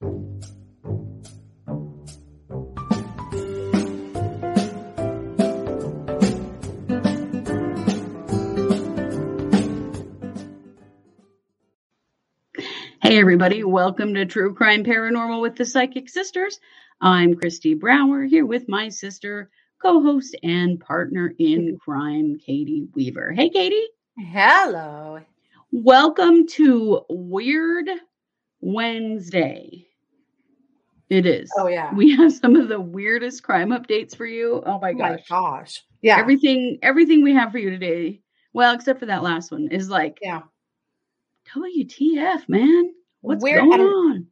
Hey, everybody. Welcome to True Crime Paranormal with the Psychic Sisters. I'm Christy Brower here with my sister, co host, and partner in crime, Katie Weaver. Hey, Katie. Hello. Welcome to Weird Wednesday. It is. Oh, yeah. We have some of the weirdest crime updates for you. Oh my Oh my gosh. gosh. Yeah. Everything everything we have for you today, well, except for that last one, is like yeah. WTF, man. What's Weird- going and- on?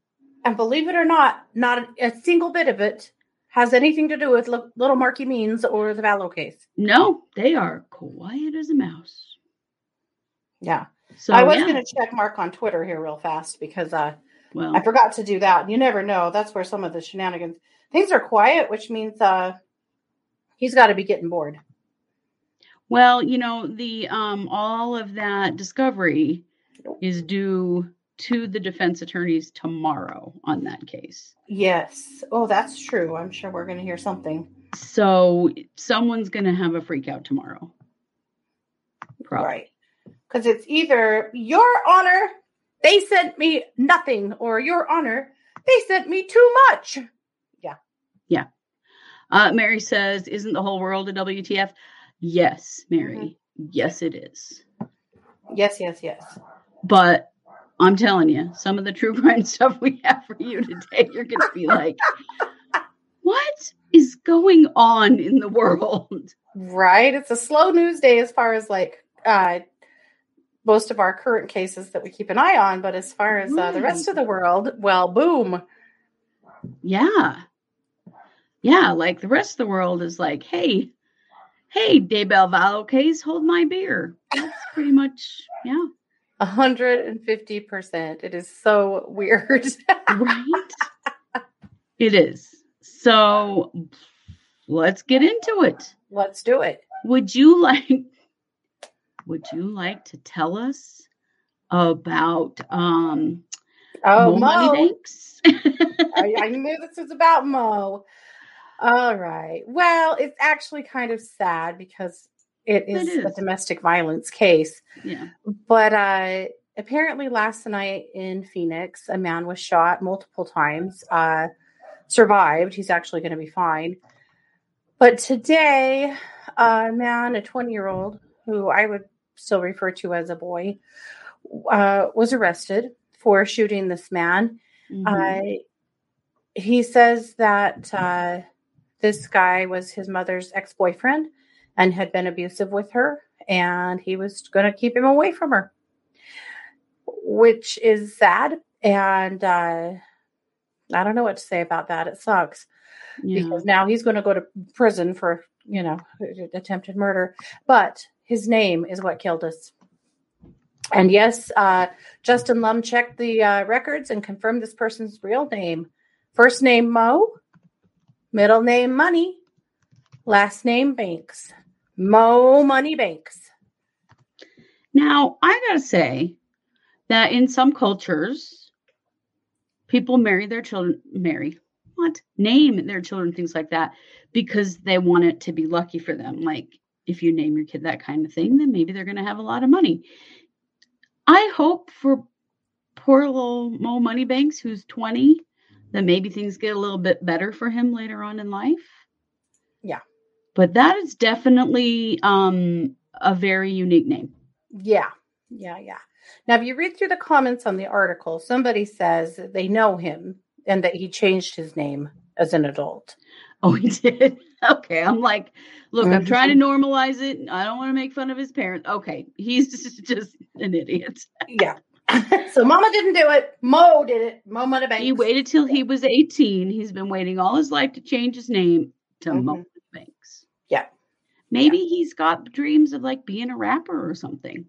And believe it or not, not a single bit of it has anything to do with Li- Little Marky Means or the Vallow case. No, they are quiet as a mouse. Yeah. So I was yeah, going to check Mark on Twitter here real fast because uh, well, I forgot to do that. You never know. That's where some of the shenanigans. Things are quiet, which means uh, he's got to be getting bored. well, you know, the um all of that discovery is due to the defense attorneys tomorrow on that case. Yes. Oh, that's true. I'm sure we're going to hear something. So someone's gonna have a freak out tomorrow. Probably. Right. Because it's either Your Honor, they sent me nothing, or Your Honor, they sent me too much. Yeah. Yeah. Uh, Mary says, "Isn't the whole world a WTF?" Yes, Mary. Yes, it is. Yes, yes, yes. But I'm telling you, some of the true crime stuff we have for you today, you're going to be like, what is going on in the world? Right. It's a slow news day as far as like uh most of our current cases that we keep an eye on, but as far as uh, the rest of the world, well, boom. Yeah. Yeah. Like the rest of the world is like, hey, hey, Daybell Vallow case, hold my beer. That's pretty much, yeah. 150%. It is so weird. Right? it is. So let's get into it. Let's do it. Would you like would you like to tell us about um Oh, Mo Mo. I, I knew this was about Mo. All right. Well, it's actually kind of sad because it It is, a domestic violence case. yeah. But uh, apparently, last night in Phoenix, a man was shot multiple times, uh, survived. He's actually going to be fine. But today, a man, a 20 year old, who I would still refer to as a boy, uh, was arrested for shooting this man. Mhm. Uh, he says that uh, this guy was his mother's ex boyfriend and had been abusive with her, and he was going to keep him away from her, which is sad. And uh, I don't know what to say about that. It sucks yeah. because now he's going to go to prison for, you know, attempted murder. But his name is what killed us. And yes, uh, Justin Lum checked the uh, records and confirmed this person's real name. First name Mo, middle name Money, last name Banks. Mo Money Banks. Now, I got to say that in some cultures people marry their children marry what? Name their children things like that because they want it to be lucky for them. Like if you name your kid that kind of thing, then maybe they're going to have a lot of money. I hope for poor little Mo Moneybanks, who's 20, that maybe things get a little bit better for him later on in life. Yeah. But that is definitely um, a very unique name. Yeah, yeah, yeah. Now, if you read through the comments on the article, somebody says they know him and that he changed his name as an adult. Oh, he did. Okay, I'm like, look, I'm trying to normalize it. I don't want to make fun of his parents. Okay, he's just, just an idiot. Yeah. so Mama didn't do it. Mo did it. Mo Moneybanks. He waited till he was 18. He's been waiting all his life to change his name to Mhm. Mo Banks. Yeah. Maybe he's got dreams of like being a rapper or something.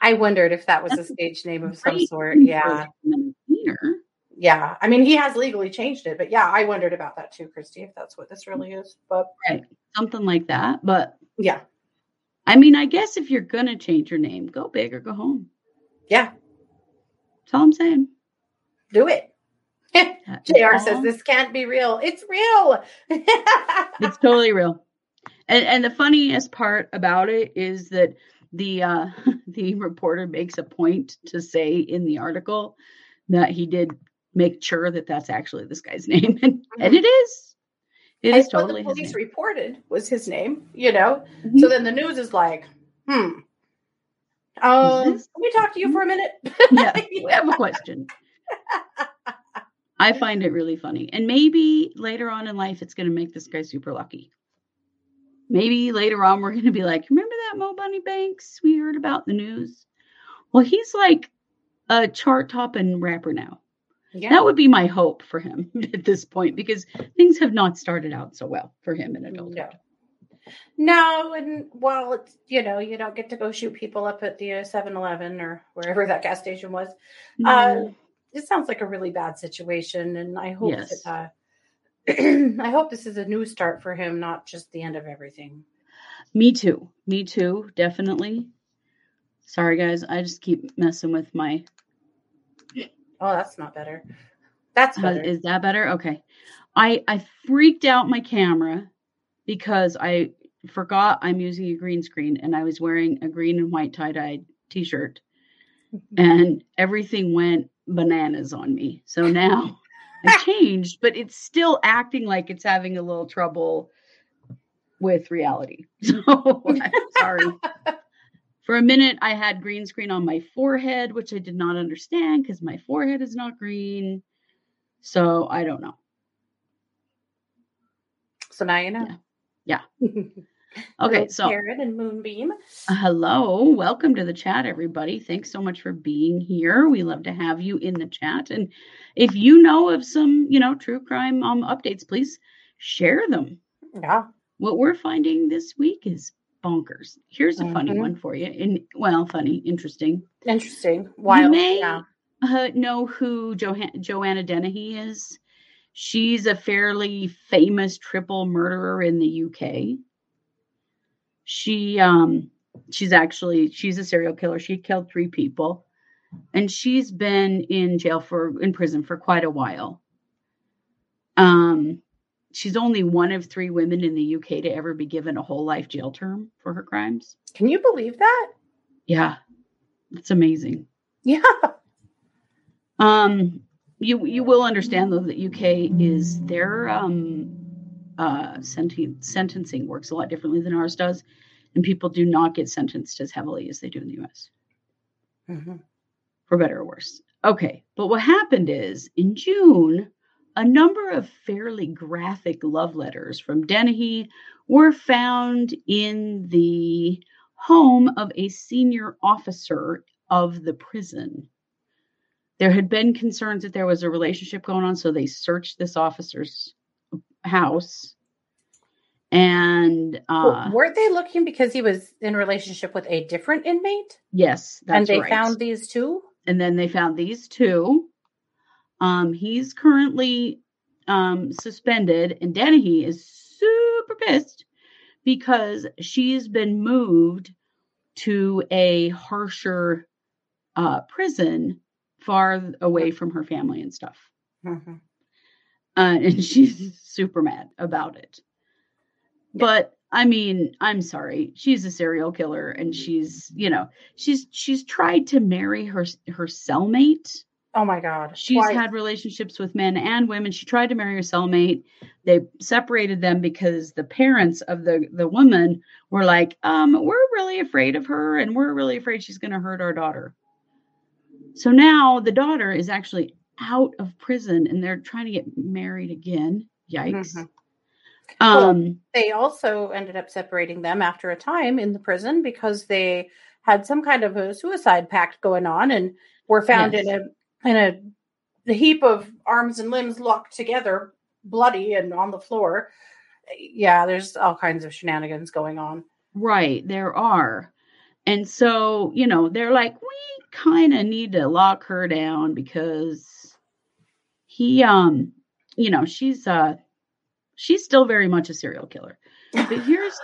I wondered if that was a That's stage name of some sort. Yeah. Yeah. I mean, he has legally changed it, but yeah, I wondered about that too, Christy, if that's what this really is. But Right. Something like that. But yeah. I mean, I guess if you're going to change your name, go big or go home. Yeah. That's all I'm saying. Do it. JR says this can't be real. It's real. it's totally real. And and the funniest part about it is that the uh the reporter makes a point to say in the article that he did make sure that that's actually this guy's name and, mm-hmm. and it is. It and is totally what the police reported was his name you know? Mm-hmm. so then the news is like hmm. Um can we talk to you for a minute. Yeah we have a question. I find it really funny and maybe later on in life it's going to make this guy super lucky. Maybe later on we're going to be like remember that Mo Money Banks we heard about the news? Well he's like a chart topping rapper now yeah. That would be my hope for him at this point because things have not started out so well for him in adulthood. No. no, and while it's you know you don't get to go shoot people up at the 7-Eleven uh, or wherever that gas station was, no. uh, it sounds like a really bad situation, and I hope yes. that uh, I hope this is a new start for him, not just the end of everything. Me too. Me too. Definitely. Sorry, guys. I just keep messing with my Oh, that's not better. That's better. Uh, is that better? Okay. I I freaked out my camera because I forgot I'm using a green screen and I was wearing a green and white tie-dye t-shirt and everything went bananas on me. So now I changed, but it's still acting like it's having a little trouble with reality. So sorry. For a minute, I had green screen on my forehead, which I did not understand because my forehead is not green. So I don't know. So now you know. Yeah. yeah. Okay, so Karen and Moonbeam. Hello, welcome to the chat, everybody. Thanks so much for being here. We love to have you in the chat, and if you know of some, you know, true crime um updates, please share them. Yeah. What we're finding this week is bonkers. Here's a mm-hmm. funny one for you. And well, funny, interesting. Interesting. Wild. You may yeah. uh, know who jo- Joanna Dennehy is. She's a fairly famous triple murderer in the UK. She um she's actually she's a serial killer. She killed three people and she's been in jail for in prison for quite a while. Um she's only one of three women in the UK to ever be given a whole life jail term for her crimes. Can you believe that? Yeah. It's amazing. Yeah. Um you you will understand though that UK is their um uh senten- sentencing works a lot differently than ours does and people do not get sentenced as heavily as they do in the US. Mm-hmm. For better or worse. Okay, but what happened is in June a number of fairly graphic love letters from Dennehy were found in the home of a senior officer of the prison. There had been concerns that there was a relationship going on, so they searched this officer's house. And uh, weren't they looking because he was in relationship with a different inmate? Yes, and they right. found these two. And then they found these two. Um, he's currently um, suspended, and Dennehy is super pissed because she's been moved to a harsher uh, prison far away from her family and stuff. Mm-hmm. Uh, and she's super mad about it. Yeah. But I mean, I'm sorry. She's a serial killer and she's, you know, she's she's tried to marry her her cellmate Oh my God. She's Twice. had relationships with men and women. She tried to marry her cellmate. They separated them because the parents of the, the woman were like, um, we're really afraid of her and we're really afraid she's going to hurt our daughter. So now the daughter is actually out of prison and they're trying to get married again. Yikes. Mm-hmm. Um, well, they also ended up separating them after a time in the prison because they had some kind of a suicide pact going on and were found yes. in a in a the heap of arms and limbs locked together, bloody and on the floor. Yeah, there's all kinds of shenanigans going on. Right, there are. And so, you know, they're like, we kind of need to lock her down because he um, you know, she's uh she's still very much a serial killer. But here's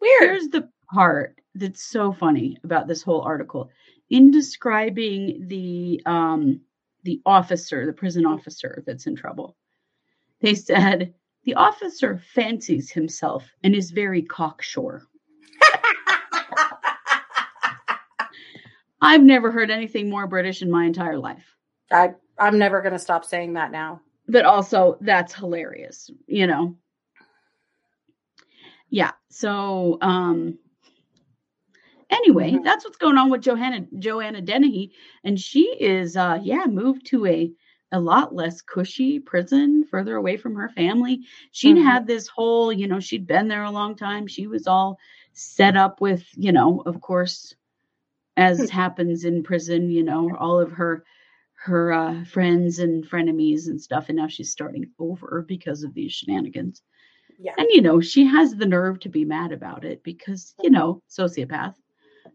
weird. Here's the part that's so funny about this whole article in describing the um, the officer, the prison officer that's in trouble. They said, the officer fancies himself and is very cocksure. I've never heard anything more British in my entire life. I I'm never going to stop saying that now. But also, that's hilarious, you know. Yeah. So, um, anyway, Mhm. that's what's going on with Johanna Joanna Dennehy, and she is, uh, yeah, moved to a a lot less cushy prison, further away from her family. She'd Mhm. had this whole, you know, she'd been there a long time. She was all set up with, you know, of course, as happens in prison, you know, all of her her uh, friends and frenemies and stuff, and now she's starting over because of these shenanigans. Yeah. And you know, she has the nerve to be mad about it because, you know, sociopath,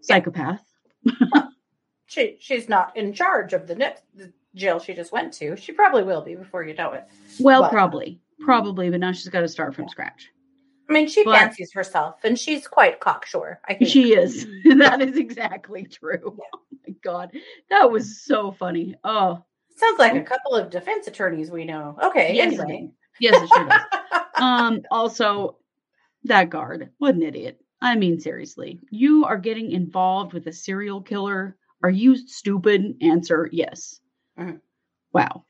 psychopath. She she's not in charge of the next the jail she just went to. She probably will be before you know it. Well, But- probably, probably, but now she's got to start from scratch. I mean, she But- fancies herself, and she's quite cocksure. I think She is. that is exactly true. Oh my god, that was so funny. Oh, sounds like a couple of defense attorneys we know. Okay, yes, anyway. yes, it sure does. um, also, that guard, what an idiot. I mean, seriously, you are getting involved with a serial killer. Are you stupid? Answer yes. Mhm. Wow.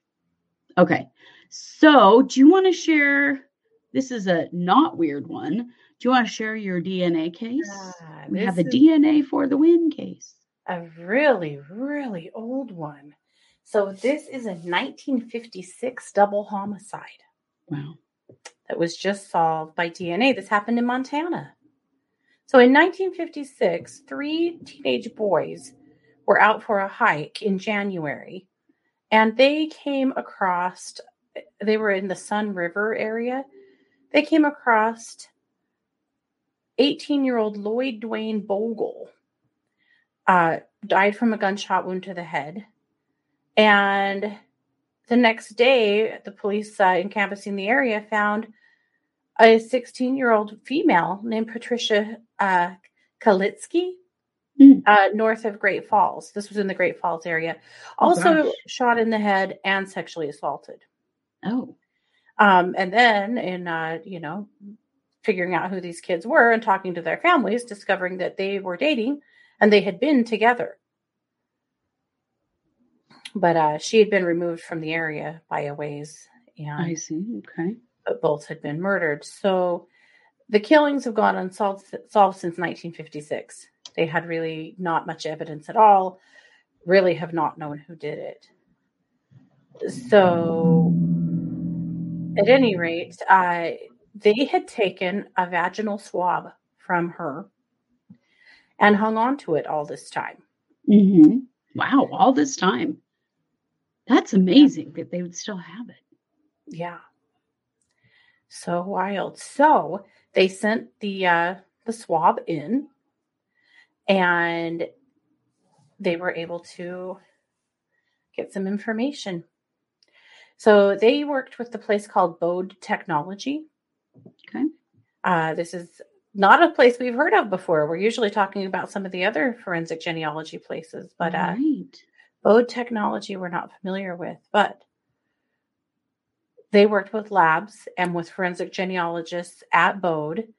Okay. So, do you want to share? This is a not weird one. Do you want to share your DNA case? Ah, we have a DNA for the win case. a really, really old one. So this is a 1956 double homicide Wow. that was just solved by DNA. This happened in Montana. So in 1956, three teenage boys were out for a hike in January and they came across, they were in the Sun River area. They came across 18 year old Lloyd Duane Bogle, uh, died from a gunshot wound to the head. And the next day, the police uh, encompassing the area found a 16 year old female named Patricia uh, Kalitzke Hmm. uh, north of Great Falls. This was in the Great Falls area. Oh, Also gosh. shot in the head and sexually assaulted. Oh. Um, and then, in uh, you know, figuring out who these kids were and talking to their families, discovering that they were dating and they had been together. But uh, she had been removed from the area by a ways, I see. Okay. but both had been murdered. So the killings have gone unsolved solved since 1956. They had really not much evidence at all. Really have not known who did it. So, at any rate, uh, they had taken a vaginal swab from her and hung on to it all this time. hmm Wow. All this time. That's amazing that they would still have it. Yeah. So wild. So they sent the uh the swab in and they were able to get some information. So they worked with the place called Bode Technology. Okay. Uh, this is not a place we've heard of before. We're usually talking about some of the other forensic genealogy places, but uh, right. Bode technology we're not familiar with, but they worked with labs and with forensic genealogists at Bode,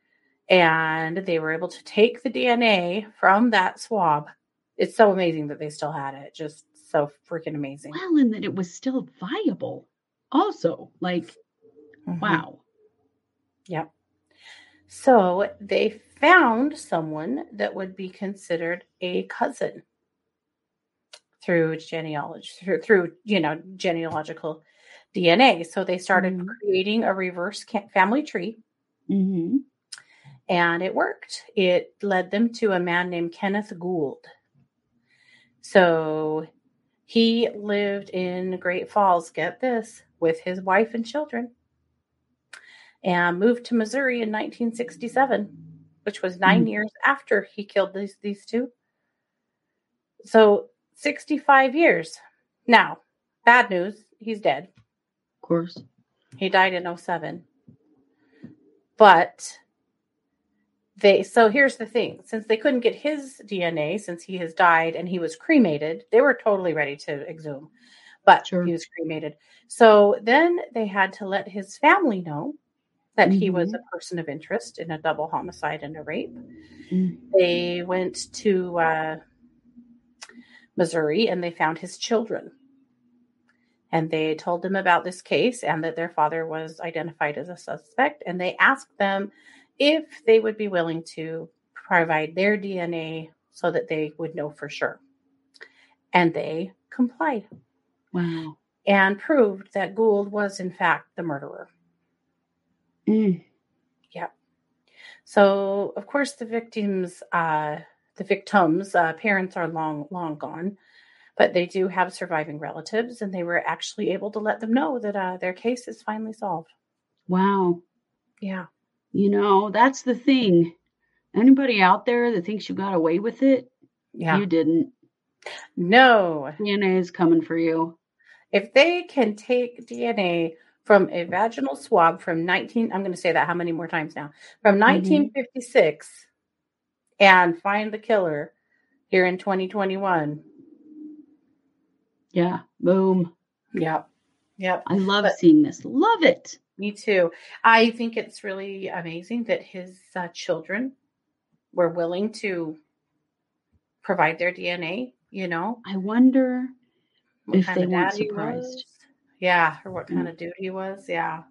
and they were able to take the DNA from that swab. It's so amazing that they still had it. Just so freaking amazing. Well, and that it was still viable. Also, like, Mhm. wow. Yep. So they found someone that would be considered a cousin through genealogy, through, through you know genealogical DNA. So they started Mhm. creating a reverse family tree, hmm and it worked. It led them to a man named Kenneth Gould. So he lived in Great Falls. Get this, with his wife and children and moved to Missouri in 1967, which was 9 Mhm. years after he killed these these two. So 65 years. Now, bad news, he's dead. Course. He died in 07. But they so here's the thing, since they couldn't get his DNA since he has died and he was cremated, they were totally ready to exhume. but Sure. he was cremated. So then they had to let his family know that he was Mhm. a person of interest in a double homicide and a rape. Mm. They went to uh, Missouri and they found his children. And they told them about this case and that their father was identified as a suspect. And they asked them if they would be willing to provide their DNA so that they would know for sure. And they complied Wow. and proved that Gould was, in fact, the murderer. Mm. So, of course, the victims, uh, the victims' uh, parents are long, long gone, but they do have surviving relatives, and they were actually able to let them know that uh, their case is finally solved. Wow. Yeah, You know, that's the thing. Anybody out there that thinks you got away with it, yeah. you didn't. no, DNA is coming for you. if they can take DNA from a vaginal swab from 19, I'm going to say that how many more times now? From 1956 and find the killer here in 2021. Yeah. Boom. Yep. Yep. I love But- seeing this. Love it. Me too. I think it's really amazing that his uh, children were willing to provide their DNA. You know, I wonder what If kind they of weren't dad he surprised. Yeah, or what kind Mm. of dude he was. Yeah.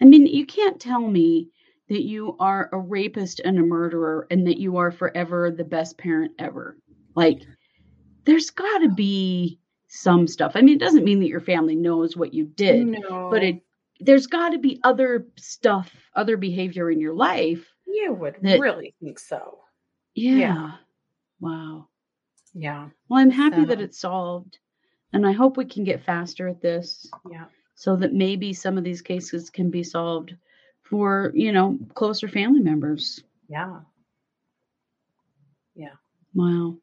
I mean, you can't tell me that you are a rapist and a murderer and that you are forever the best parent ever. Like, there's got to be some stuff. I mean, it doesn't mean that your family knows what you did, no, but it there's got to be other stuff, other behavior in your life. you would that- really think so. Yeah. Yeah. Wow. Yeah. Well, I'm happy that it's solved, and I hope we can get faster at this. Yeah. so that maybe some of these cases can be solved for you know closer family members Yeah. Yeah. wow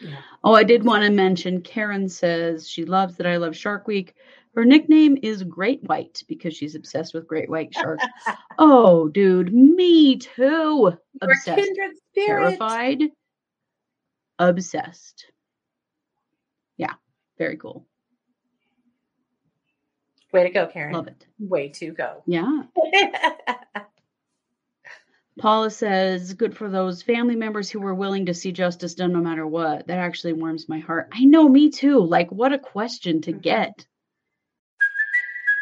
Yeah. oh i did want to mention karen says she loves that i love shark week. Her nickname is great white because she's obsessed with great white sharks. Oh dude me too. You're obsessed. kindred spirit. terrified. Obsessed. Yeah very cool. Way to go, Karen. love it. Way to go. yeah Paula says, good for those family members who were willing to see justice done no matter what. That actually warms my heart. I know, me too. Like, what a question to mm-hmm. get.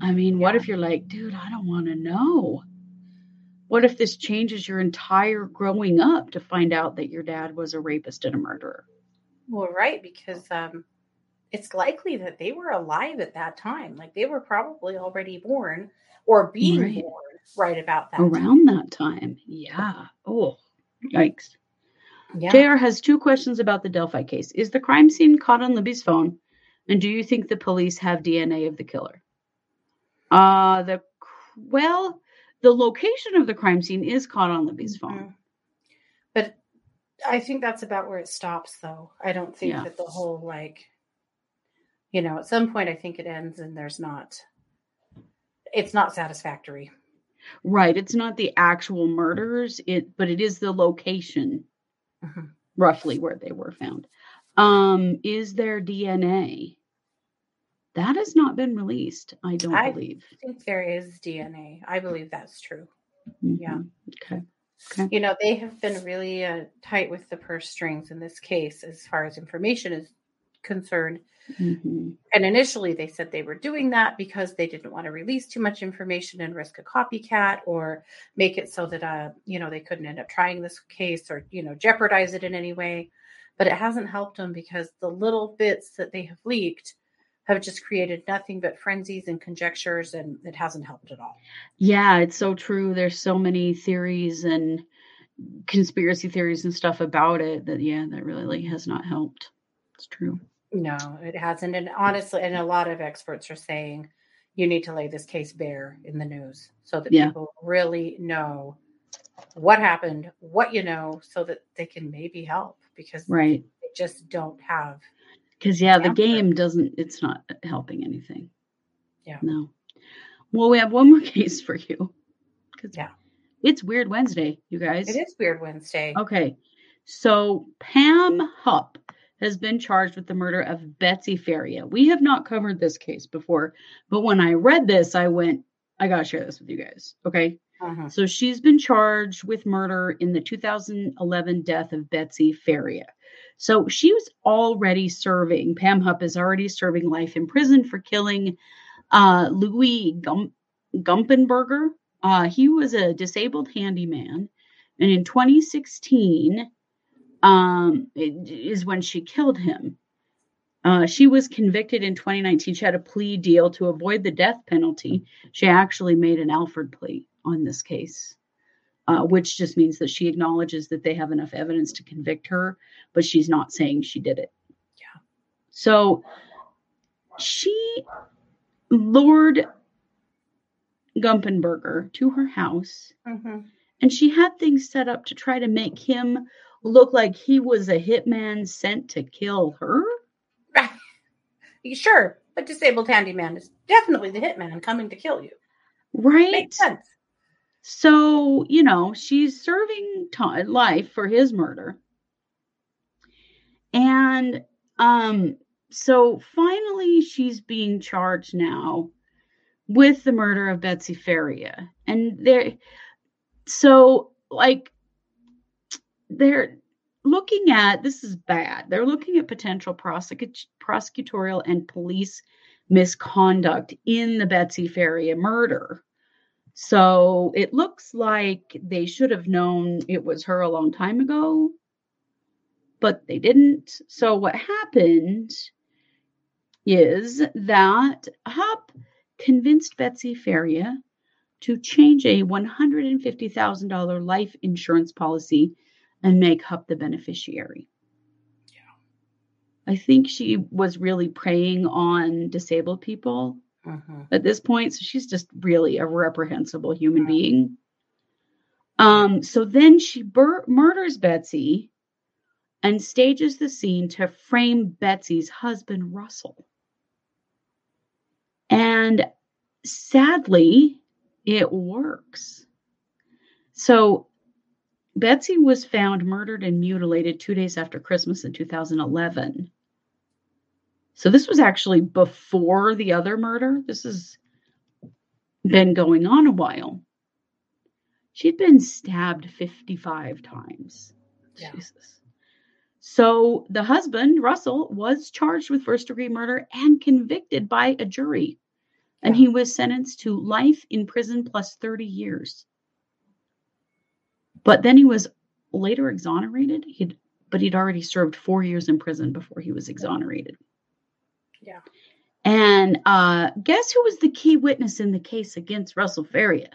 I mean, what if you're like, dude, I don't want to know? What if this changes your entire growing up to find out that your dad was a rapist and a murderer? Well, right, because um, it's likely that they were alive at that time. Like they were probably already born or being Right. born right about that. time. Around that time. Yeah. Oh, yikes. Yeah. JR has two questions about the Delphi case. Is the crime scene caught on Libby's phone? And do you think the police have DNA of the killer? Uh the well, the location of the crime scene is caught on Libby's phone. Mhm. But I think that's about where it stops, though. I don't think Yeah. that the whole, like, you know, at some point, I think it ends and there's not, it's not satisfactory. Right. It's not the actual murders, it but it is the location Mhm. roughly where they were found. Um, is there DNA? That has not been released, I don't I- believe. I think there is DNA. I believe that's true. yeah. Mhm. Okay. You know, they have been really uh, tight with the purse strings in this case as far as information is concerned. Mhm. And initially, they said they were doing that because they didn't want to release too much information and risk a copycat or make it so that, uh, you know, they couldn't end up trying this case or, you know, jeopardize it in any way. But it hasn't helped them because the little bits that they have leaked have just created nothing but frenzies and conjectures, and it hasn't helped at all. Yeah, it's so true. There's so many theories and conspiracy theories and stuff about it that yeah, that really has not helped. It's true. No, it hasn't. And honestly, and a lot of experts are saying you need to lay this case bare in the news so that Yeah. people really know what happened, what you know, so that they can maybe help because Right. they just don't have. Because yeah, the game doesn't. It's not helping anything. Yeah. No. Well, we have one more case for you. Yeah. It's Weird Wednesday, you guys. It is Weird Wednesday. Okay. So Pam Hupp has been charged with the murder of Betsy Faria. We have not covered this case before, but when I read this, I went, I got to share this with you guys. Okay. Mhm. So she's been charged with murder in the 2011 death of Betsy Faria. So she was already serving, Pam Hupp is already serving life in prison for killing uh, Louis Gum- Gumpenberger. Uh, he was a disabled handyman. And in 2016 um, is when she killed him. Uh, she was convicted in 2019. She had a plea deal to avoid the death penalty. She actually made an Alford plea on this case, uh, which just means that she acknowledges that they have enough evidence to convict her, but she's not saying she did it. Yeah. So she lured Gumpenberger to her house Mhm. and she had things set up to try to make him look like he was a hitman sent to kill her. Right. Sure, a disabled handyman is definitely the hitman coming to kill you. Right. Makes sense. So, you know, she's serving life for his murder. And um so finally she's being charged now with the murder of Betsy Faria. And there so like they're looking at this is bad. They're looking at potential prosecut- prosecutorial and police misconduct in the Betsy Faria murder. So it looks like they should have known it was her a long time ago, but they didn't. So what happened is that Hupp convinced Betsy Faria to change a $150,000 life insurance policy and make Hupp the beneficiary. Yeah. I think she was really preying on disabled people Mhm. at this point. So she's just really a reprehensible human being. Um, so then she bur- murders Betsy and stages the scene to frame Betsy's husband, Russell. And sadly, it works. So Betsy was found murdered and mutilated two days after Christmas in 2011. So this was actually before the other murder. This has been going on a while. She'd been stabbed 55 times. Yeah. Jesus. So the husband, Russell, was charged with first degree murder and convicted by a jury. And Yeah. he was sentenced to life in prison plus 30 years. But then he was later exonerated. He'd but he'd already served four years in prison before he was exonerated. Yeah. And uh, guess who was the key witness in the case against Russell Faria?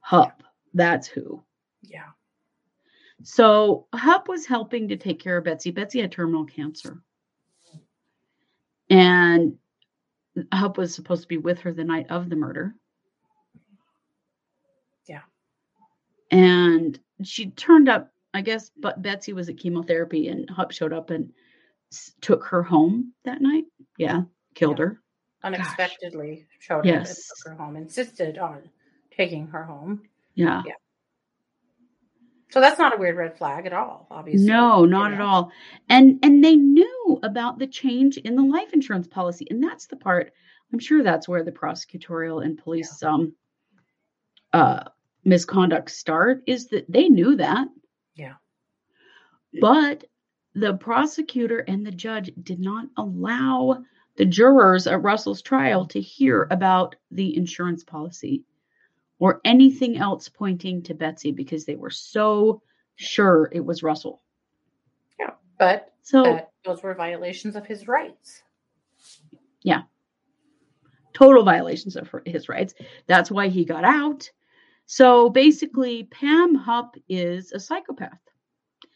Hupp. That's who. Yeah. So Hupp was helping to take care of Betsy. Betsy had terminal cancer. And Hupp was supposed to be with her the night of the murder. Yeah. And she turned up, I guess, but Betsy was at chemotherapy and Hupp showed up and took her home that night. Yeah. Killed Yeah. her. Unexpectedly showed up and Yes. took her home, insisted on taking her home. Yeah. yeah. So that's not a weird red flag at all, obviously. No, you not at all. And and they knew about the change in the life insurance policy. And that's the part I'm sure that's where the prosecutorial and police um uh misconduct start is that they knew that. Yeah. But the prosecutor and the judge did not allow the jurors at Russell's trial to hear about the insurance policy or anything else pointing to Betsy because they were so sure it was Russell. Yeah. But So that those were violations of his rights. Yeah. Total violations of his rights. That's why he got out. So basically, Pam Hupp is a psychopath.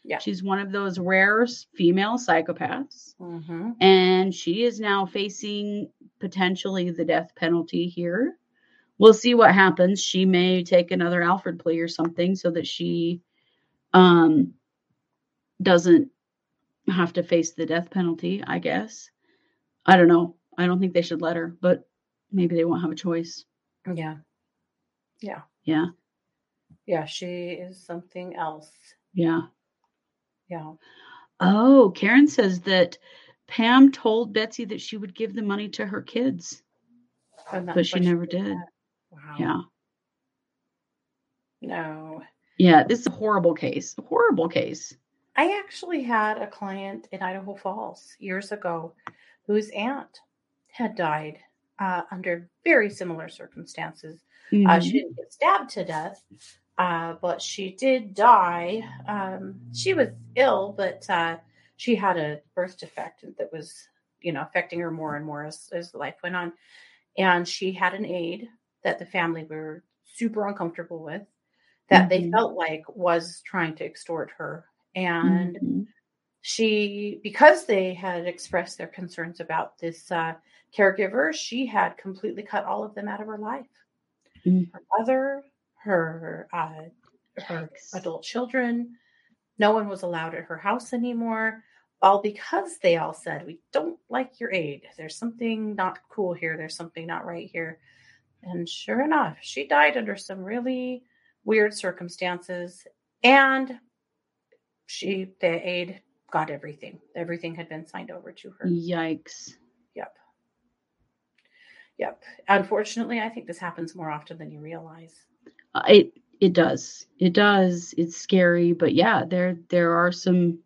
Yeah. She's one of those rare female psychopaths. Mm-hmm. And she is now facing potentially the death penalty here. We'll see what happens. She may take another Alford plea or something so that she um doesn't have to face the death penalty, I guess. I don't know. I don't think they should let her, but maybe they won't have a choice. Yeah. Yeah. Yeah. Yeah. She is something else. Yeah. Yeah. Oh, Karen says that Pam told Betsy that she would give the money to her kids, but she never did. Wow. Yeah. No. Yeah. This is a horrible case. A horrible case. I actually had a client in Idaho Falls years ago whose aunt had died uh, under very similar circumstances. Uh, Mhm. she didn't get stabbed to death, uh, but she did die. Um, she was ill, but uh, she had a birth defect that was, you know, affecting her more and more as, as life went on. And she had an aide that the family were super uncomfortable with, that they Mhm. felt like was trying to extort her. And Mhm. she because they had expressed their concerns about this uh, caregiver she had completely cut all of them out of her life Mm. her mother her uh, her adult children. No one was allowed at her house anymore all because they all said we don't like your aide. There's something not cool here. There's something not right here. And sure enough she died under some really weird circumstances and she the aide got everything. Everything had been signed over to her. Yikes. yep. Yep. Unfortunately i think this happens more often than you realize Uh, it it does. It does. It's scary, but yeah, there there are some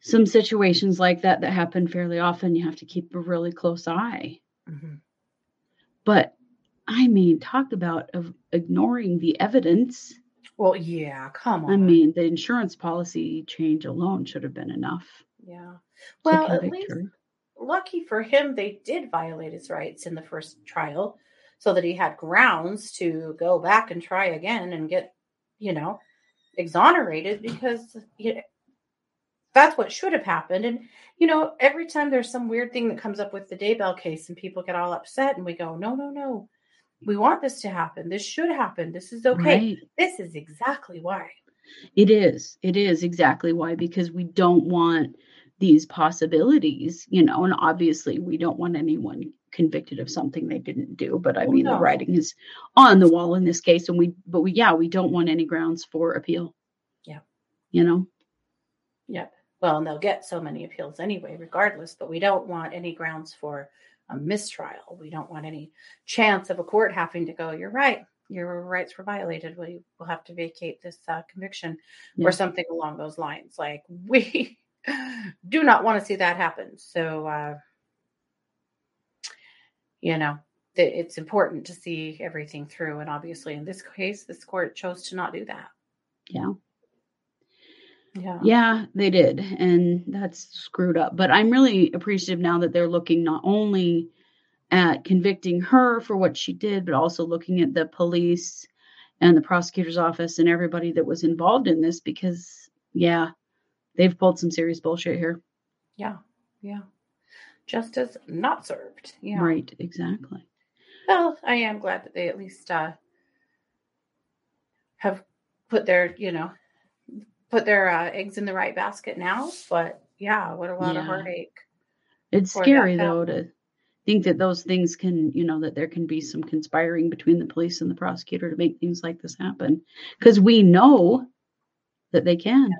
some situations like that that happen fairly often. You have to keep a really close eye. Mm-hmm. But I mean, talk about of ignoring the evidence. well yeah come on I mean, the insurance policy change alone should have been enough yeah well at least her. lucky for him they did violate his rights in the first trial so that he had grounds to go back and try again and get you know exonerated because you know, that's what should have happened. And you know every time there's some weird thing that comes up with the daybell case and people get all upset and we go no no no. We want this to happen. This should happen. This is okay. Right. this is exactly why. It is. It is exactly why, because we don't want these possibilities, you know, and obviously we don't want anyone convicted of something they didn't do. But I Oh, mean, the writing is on the wall in this case. And we, but we, yeah, we don't want any grounds for appeal. Yeah. You know, Yep. Well, and they'll get so many appeals anyway, regardless, but we don't want any grounds for a mistrial. We don't want any chance of a court having to go, you're right, your rights were violated. We will have to vacate this uh, conviction Yeah. or something along those lines. Like, we do not want to see that happen. So, uh, you know, it's important to see everything through. And obviously, in this case, this court chose to not do that. yeah. Yeah. Yeah, they did. And that's screwed up. But I'm really appreciative now that they're looking not only at convicting her for what she did, but also looking at the police and the prosecutor's office and everybody that was involved in this because, yeah, they've pulled some serious bullshit here. Yeah. Yeah. Justice not served. Yeah. Right, exactly. Well, I am glad that they at least uh, have put their, you know, put their uh, eggs in the right basket now. But yeah, what a lot of heartache. It's scary though to think that those things can, you know, that there can be some conspiring between the police and the prosecutor to make things like this happen. Because we know that they can.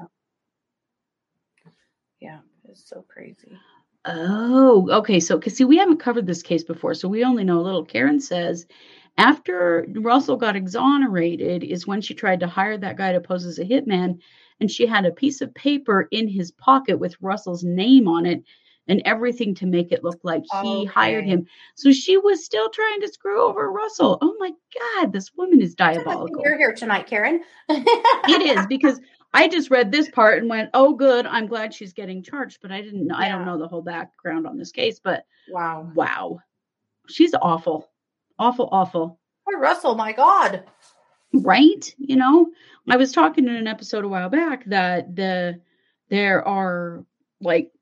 Yeah, it's so crazy. Oh, okay. So, because see, we haven't covered this case before, so we only know a little. Karen says after Russell got exonerated is when she tried to hire that guy to pose as a hitman, and she had a piece of paper in his pocket with Russell's name on it and everything to make it look like he hired him. So she was still trying to screw over Russell. Oh my God, this woman is It's a good thing diabolical. You're here tonight, Karen. It is because I just read this part and went, "Oh, good. I'm glad she's getting charged." But I didn't. know I don't know the whole background on this case. But Wow. wow, she's awful, awful, awful. Poor Russell, my God. right you know i was talking in an episode a while back that the there are like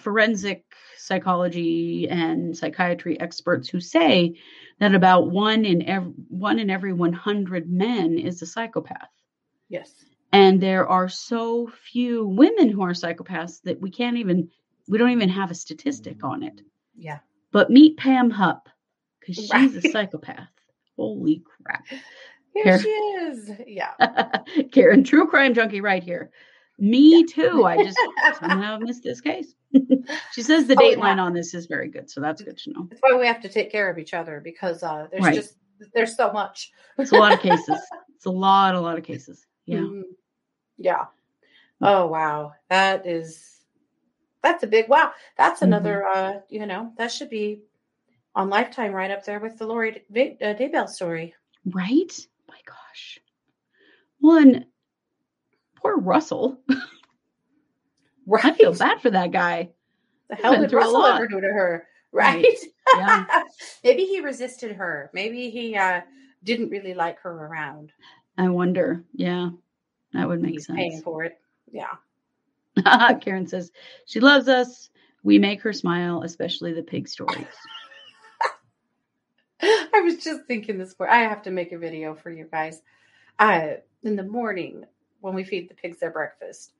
forensic psychology and psychiatry experts who say that about one in every one in every 100 men is a psychopath Yes. And there are so few women who are psychopaths that we can't even we don't even have a statistic on it Yeah. but meet pam hupp because she's a psychopath holy crap Here Here. she is. Yeah. karen true crime junkie right here me too i just somehow missed this case she says the Oh, dateline yeah. on this is very good so that's good to know That's why we have to take care of each other because uh, there's Right. just there's so much. it's a lot of cases it's a lot a lot of cases yeah Mhm. Yeah. Oh wow. That is that's a big wow. That's Mhm. another uh, you know, that should be on lifetime right up there with the Lori uh, Daybell story. right my gosh one poor russell Right. i feel bad for that guy The hell did Russell ever do to her? Right. Right. Yeah. Maybe he resisted her. Maybe he uh didn't really like her around. i wonder yeah that would make He's sense paying for it. Yeah. karen says she loves us we make her smile especially the pig stories I was just thinking this morning. I have to make a video for you guys. Uh, in the morning, when we feed the pigs their breakfast,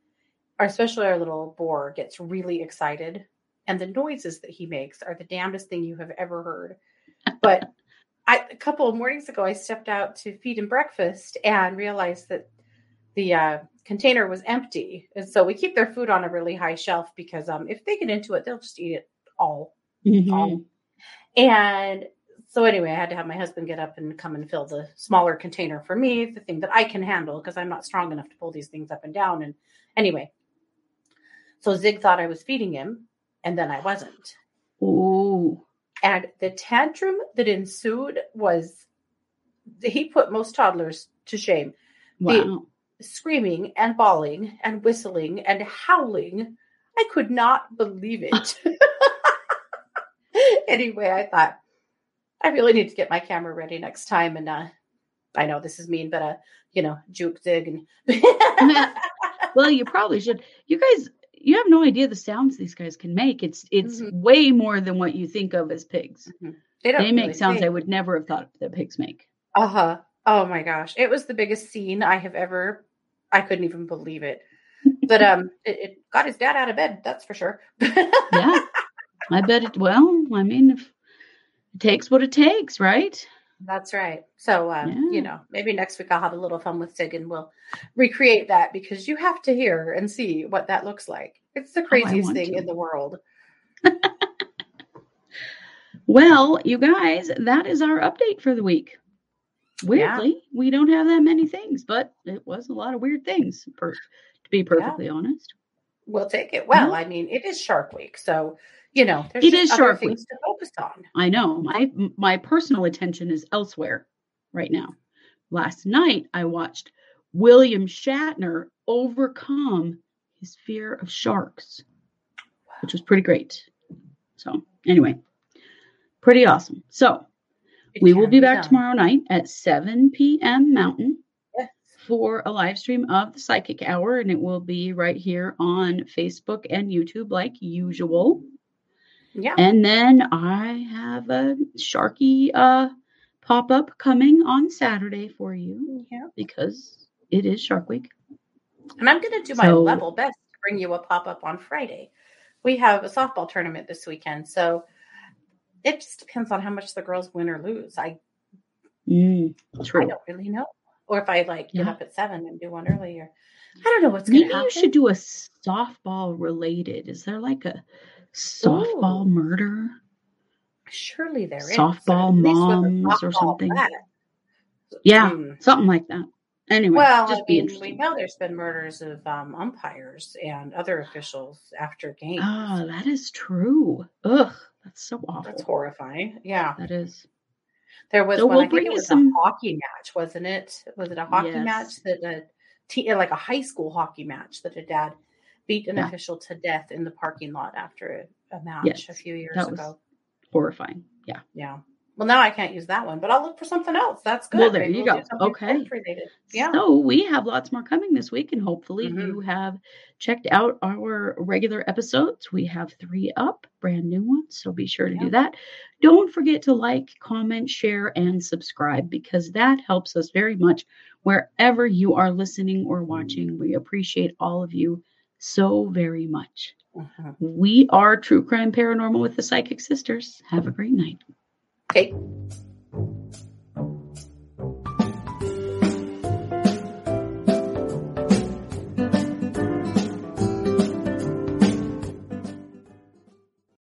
our especially our little boar gets really excited, and the noises that he makes are the damnedest thing you have ever heard. But I, a couple of mornings ago, I stepped out to feed him breakfast and realized that the uh, container was empty, and so we keep their food on a really high shelf because um, if they get into it, they'll just eat it all. Mhm. all. And so anyway, I had to have my husband get up and come and fill the smaller container for me, the thing that I can handle because I'm not strong enough to pull these things up and down. And anyway, so Zig thought I was feeding him, and then I wasn't. Ooh. And the tantrum that ensued was he put most toddlers to shame, Wow. Screaming and bawling and whistling and howling. I could not believe it. anyway, I thought I really need to get my camera ready next time. And uh, I know this is mean, but uh, you know, juke zig and well, you probably should. You guys, you have no idea the sounds these guys can make. It's it's Mhm. way more than what you think of as pigs. they don't They make really sounds I would never have thought that pigs make. Uh huh. Oh my gosh, it was the biggest scene I have ever. I couldn't even believe it. But um, it, it got his dad out of bed. That's for sure. Yeah. I bet it. Well, I mean, if it takes what it takes, right? That's right. So, uh, Yeah. you know, maybe next week I'll have a little fun with Zig and we'll recreate that because you have to hear and see what that looks like. It's the craziest want thing to. in the world. Well, you guys, that is our update for the week. Weirdly, we don't have that many things, but it was a lot of weird things, per, to be perfectly honest. We'll take it. Well, Yeah. I mean, it is Shark Week, so you know, there's It is Shark things to focus on. I know my my personal attention is elsewhere right now. Last night I watched William Shatner overcome his fear of sharks, which was pretty great. So, anyway, pretty awesome. So, we will be back tomorrow night at 7 p.m. Mountain Yes. for a live stream of the Psychic Hour, and it will be right here on Facebook and YouTube, like usual. Yeah. And then I have a Sharky uh, pop up coming on Saturday for you Yeah. because it is Shark Week. And I'm going to do my So- level best to bring you a pop up on Friday. We have a softball tournament this weekend, so it just depends on how much the girls win or lose. I Mm, I true. don't really know. Or if I like get Yeah. up at seven and do one earlier. I don't know what's going Maybe to happen. you should do a softball related. Is there like a softball Ooh. murder? Surely there is. Softball At least with a moms or something. bat. Yeah, Hmm. something like that. Anyway, Well, just I be mean, we interesting. know there's been murders of um, umpires and other officials after games. Ah, that is true. Ugh, that's so awful. That's horrifying. Yeah, That is. there was So one. we'll I think it was some- a hockey match, wasn't it? Was it a hockey Yes. match that a eh, like a high school hockey match that a dad beat an Yeah. official to death in the parking lot after a, match Yes, a few years that was- ago? Horrifying. Yeah. Yeah. Well, now I can't use that one, but I'll look for something else. That's good. Well, there Maybe you we'll go. Okay. Yeah. So we have lots more coming this week, and hopefully Mhm. you have checked out our regular episodes. We have three up, brand new ones. So be sure to Yeah. do that. Don't forget to like, comment, share, and subscribe because that helps us very much wherever you are listening or watching. We appreciate all of you so very much. Mhm. We are True Crime Paranormal with the Psychic Sisters. Have a great night. Okay.